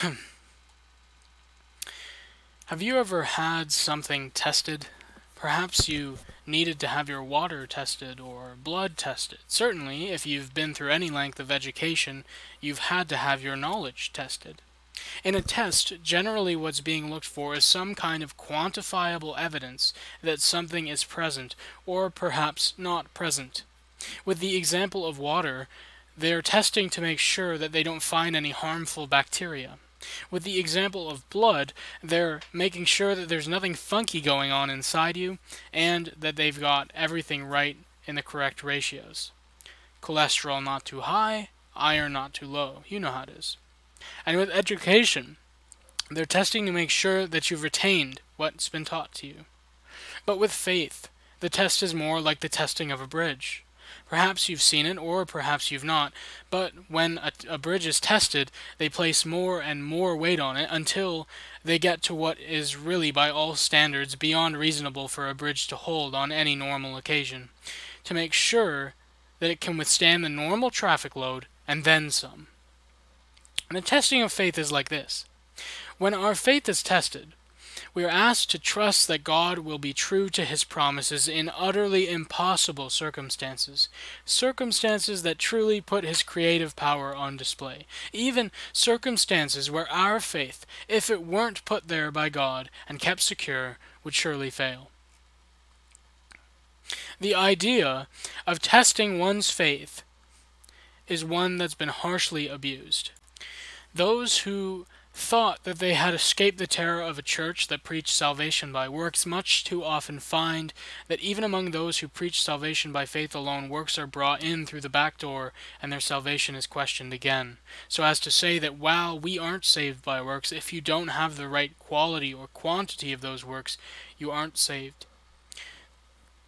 Have you ever had something tested? Perhaps you needed to have your water tested or blood tested. Certainly, if you've been through any length of education, you've had to have your knowledge tested. In a test, generally what's being looked for is some kind of quantifiable evidence that something is present or perhaps not present. With the example of water, they're testing to make sure that they don't find any harmful bacteria. With the example of blood, they're making sure that there's nothing funky going on inside you and that they've got everything right in the correct ratios. Cholesterol not too high, iron not too low. You know how it is. And with education, they're testing to make sure that you've retained what's been taught to you. But with faith, the test is more like the testing of a bridge. Perhaps you've seen it, or perhaps you've not, but when a, a, bridge is tested, they place more and more weight on it until they get to what is really, by all standards, beyond reasonable for a bridge to hold on any normal occasion, to make sure that it can withstand the normal traffic load and then some. And the testing of faith is like this. When our faith is tested, we are asked to trust that God will be true to his promises in utterly impossible circumstances, circumstances that truly put his creative power on display, even circumstances where our faith, if it weren't put there by God and kept secure, would surely fail. The idea of testing one's faith is one that's been harshly abused. Those who thought that they had escaped the terror of a church that preached salvation by works much too often find that even among those who preach salvation by faith alone, works are brought in through the back door and their salvation is questioned again. So as to say that while we aren't saved by works, if you don't have the right quality or quantity of those works, you aren't saved.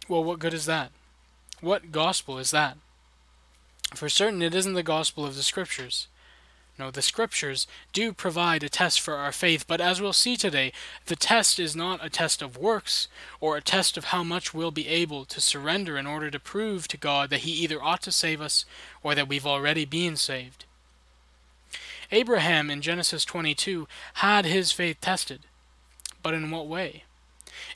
Well, what good is that? What gospel is that? For certain, it isn't the gospel of the Scriptures. No, the scriptures do provide a test for our faith, but as we'll see today, the test is not a test of works or a test of how much we'll be able to surrender in order to prove to God that He either ought to save us or that we've already been saved. Abraham in Genesis 22 had his faith tested, but in what way?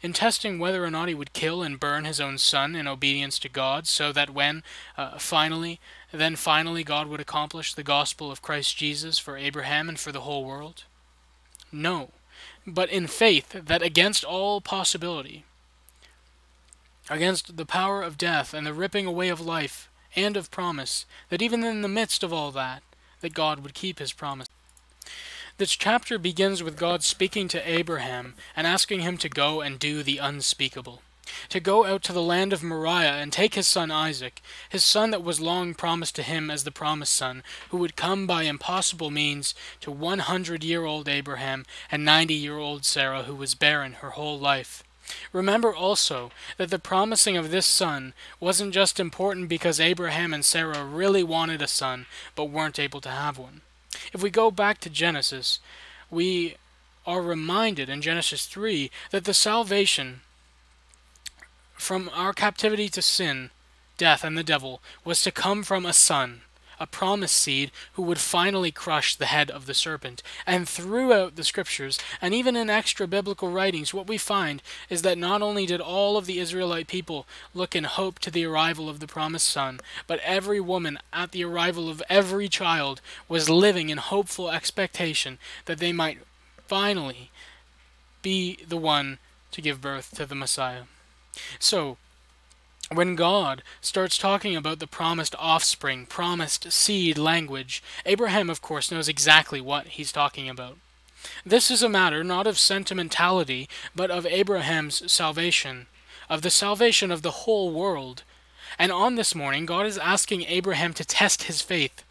In testing whether or not he would kill and burn his own son in obedience to God, so that when uh, finally, then finally, God would accomplish the gospel of Christ Jesus for Abraham and for the whole world? No, but in faith that against all possibility, against the power of death and the ripping away of life and of promise, that even in the midst of all that, that God would keep his promise. This chapter begins with God speaking to Abraham and asking him to go and do the unspeakable. To go out to the land of Moriah and take his son Isaac, his son that was long promised to him as the promised son, who would come by impossible means to one hundred year old Abraham and ninety year old Sarah, who was barren her whole life. Remember also that the promising of this son wasn't just important because Abraham and Sarah really wanted a son but weren't able to have one. If we go back to Genesis, we are reminded in Genesis 3 that the salvation from our captivity to sin, death, and the devil was to come from a son a promised seed who would finally crush the head of the serpent. And throughout the scriptures, and even in extra biblical writings, what we find is that not only did all of the Israelite people look in hope to the arrival of the promised son, but every woman at the arrival of every child was living in hopeful expectation that they might finally be the one to give birth to the Messiah. So, when God starts talking about the promised offspring, promised seed language, Abraham, of course, knows exactly what he's talking about. This is a matter not of sentimentality, but of Abraham's salvation, of the salvation of the whole world. And on this morning, God is asking Abraham to test his faith.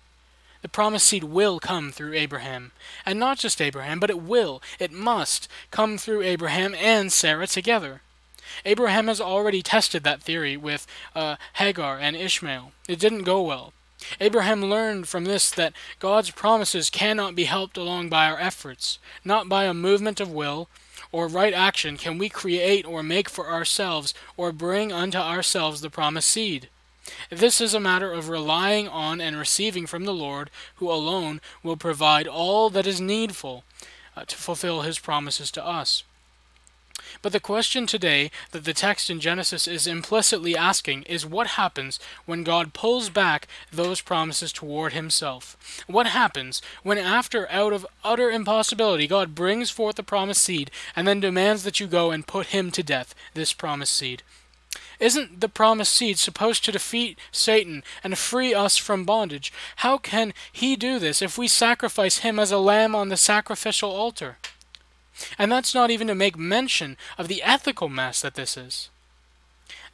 The promised seed will come through Abraham. And not just Abraham, but it will, it must, come through Abraham and Sarah together. Abraham has already tested that theory with uh, Hagar and Ishmael. It didn't go well. Abraham learned from this that God's promises cannot be helped along by our efforts. Not by a movement of will or right action can we create or make for ourselves or bring unto ourselves the promised seed. This is a matter of relying on and receiving from the Lord, who alone will provide all that is needful uh, to fulfill his promises to us. But the question today that the text in Genesis is implicitly asking is what happens when God pulls back those promises toward himself? What happens when, after out of utter impossibility, God brings forth the promised seed and then demands that you go and put him to death, this promised seed? Isn't the promised seed supposed to defeat Satan and free us from bondage? How can he do this if we sacrifice him as a lamb on the sacrificial altar? And that's not even to make mention of the ethical mess that this is.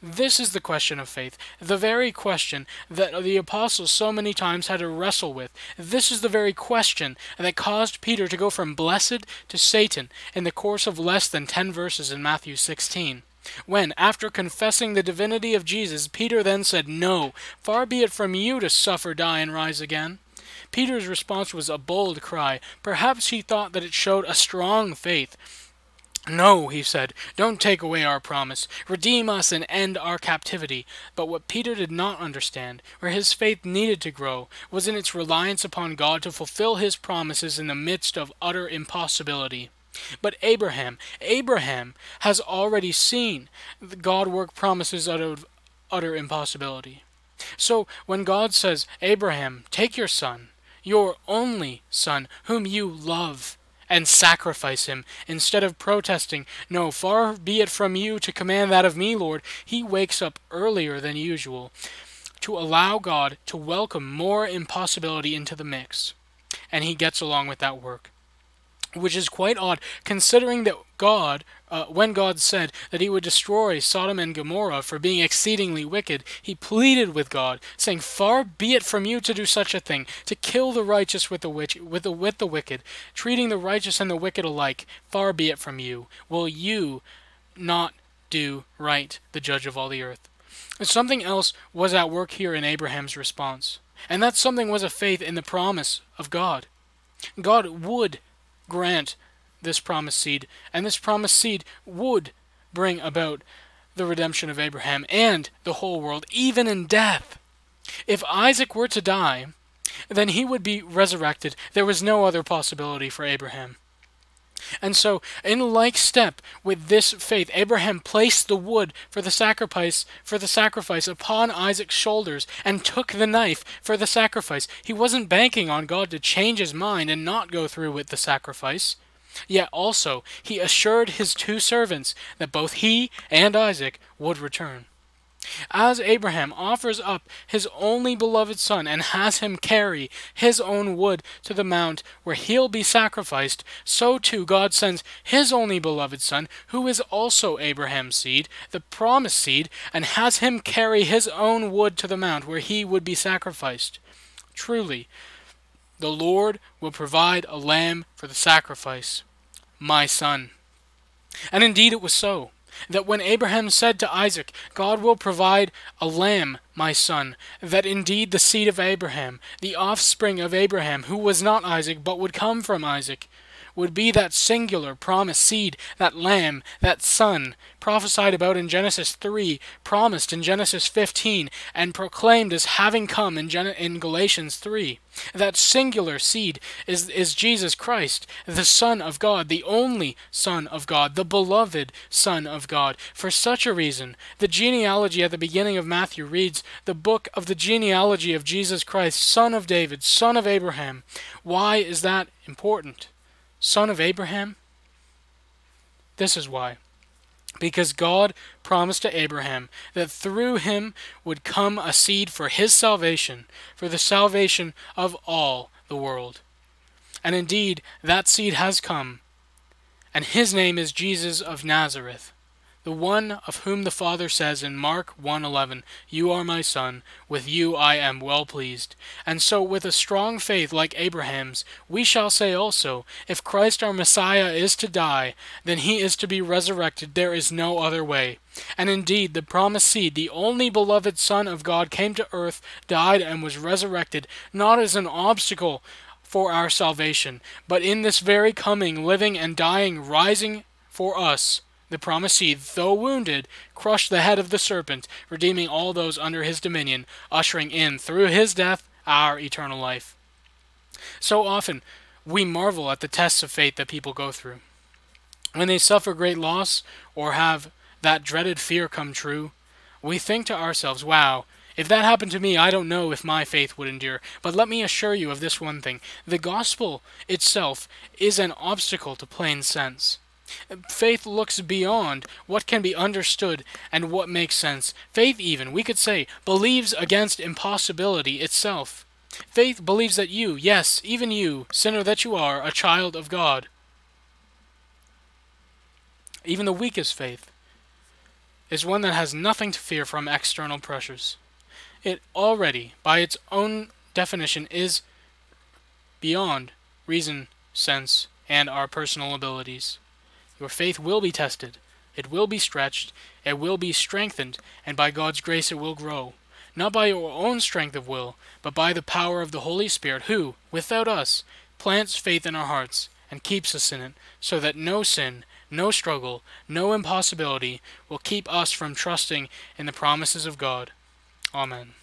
This is the question of faith, the very question that the apostles so many times had to wrestle with. This is the very question that caused Peter to go from blessed to Satan in the course of less than 10 verses in Matthew 16. When, after confessing the divinity of Jesus, Peter then said, No, far be it from you to suffer, die, and rise again. Peter's response was a bold cry. Perhaps he thought that it showed a strong faith. No, he said, don't take away our promise. Redeem us and end our captivity. But what Peter did not understand, where his faith needed to grow, was in its reliance upon God to fulfill his promises in the midst of utter impossibility. But Abraham, Abraham has already seen God work promises out of utter impossibility. So when God says, Abraham, take your son, your only son, whom you love, and sacrifice him, instead of protesting, No, far be it from you to command that of me, Lord, he wakes up earlier than usual to allow God to welcome more impossibility into the mix. And he gets along with that work which is quite odd considering that God, uh, when God said that he would destroy Sodom and Gomorrah for being exceedingly wicked, he pleaded with God, saying, Far be it from you to do such a thing, to kill the righteous with the, witch, with the, with the wicked, treating the righteous and the wicked alike. Far be it from you. Will you not do right, the judge of all the earth? And something else was at work here in Abraham's response. And that something was a faith in the promise of God. God would grant this promised seed, and this promised seed would bring about the redemption of Abraham and the whole world, even in death. If Isaac were to die, then he would be resurrected. There was no other possibility for Abraham. And so, in like step with this faith, Abraham placed the wood for the sacrifice for the sacrifice upon Isaac's shoulders and took the knife for the sacrifice. He wasn't banking on God to change his mind and not go through with the sacrifice. Yet also he assured his two servants that both he and Isaac would return. As Abraham offers up his only beloved son and has him carry his own wood to the mount where he'll be sacrificed, so too God sends his only beloved son, who is also Abraham's seed, the promised seed, and has him carry his own wood to the mount where he would be sacrificed. Truly, the Lord will provide a lamb for the sacrifice, my son. And indeed it was so that when Abraham said to Isaac, God will provide a lamb, my son, that indeed the seed of Abraham, the offspring of Abraham, who was not Isaac but would come from Isaac, would be that singular promised seed, that lamb, that son, prophesied about in Genesis 3, promised in Genesis 15, and proclaimed as having come in, Gen- in Galatians 3. That singular seed is, is Jesus Christ, the Son of God, the only Son of God, the beloved Son of God. For such a reason, the genealogy at the beginning of Matthew reads, The book of the genealogy of Jesus Christ, Son of David, Son of Abraham. Why is that important? Son of Abraham? This is why. Because God promised to Abraham that through him would come a seed for his salvation, for the salvation of all the world. And indeed, that seed has come, and his name is Jesus of Nazareth the one of whom the Father says in Mark 1:11, "You are my son; with you I am well pleased." And so with a strong faith like Abraham's, we shall say also, if Christ our Messiah is to die, then he is to be resurrected; there is no other way. And indeed, the promised seed, the only beloved Son of God, came to earth, died, and was resurrected, not as an obstacle for our salvation, but in this very coming, living, and dying, rising for us The promised seed, though wounded, crushed the head of the serpent, redeeming all those under his dominion, ushering in, through his death, our eternal life. So often, we marvel at the tests of faith that people go through. When they suffer great loss or have that dreaded fear come true, we think to ourselves, wow, if that happened to me, I don't know if my faith would endure. But let me assure you of this one thing the gospel itself is an obstacle to plain sense. Faith looks beyond what can be understood and what makes sense. Faith, even, we could say, believes against impossibility itself. Faith believes that you, yes, even you, sinner that you are, a child of God. Even the weakest faith is one that has nothing to fear from external pressures. It already, by its own definition, is beyond reason, sense, and our personal abilities. Your faith will be tested, it will be stretched, it will be strengthened, and by God's grace it will grow not by your own strength of will, but by the power of the Holy Spirit, who, without us, plants faith in our hearts and keeps us in it, so that no sin, no struggle, no impossibility will keep us from trusting in the promises of God. Amen.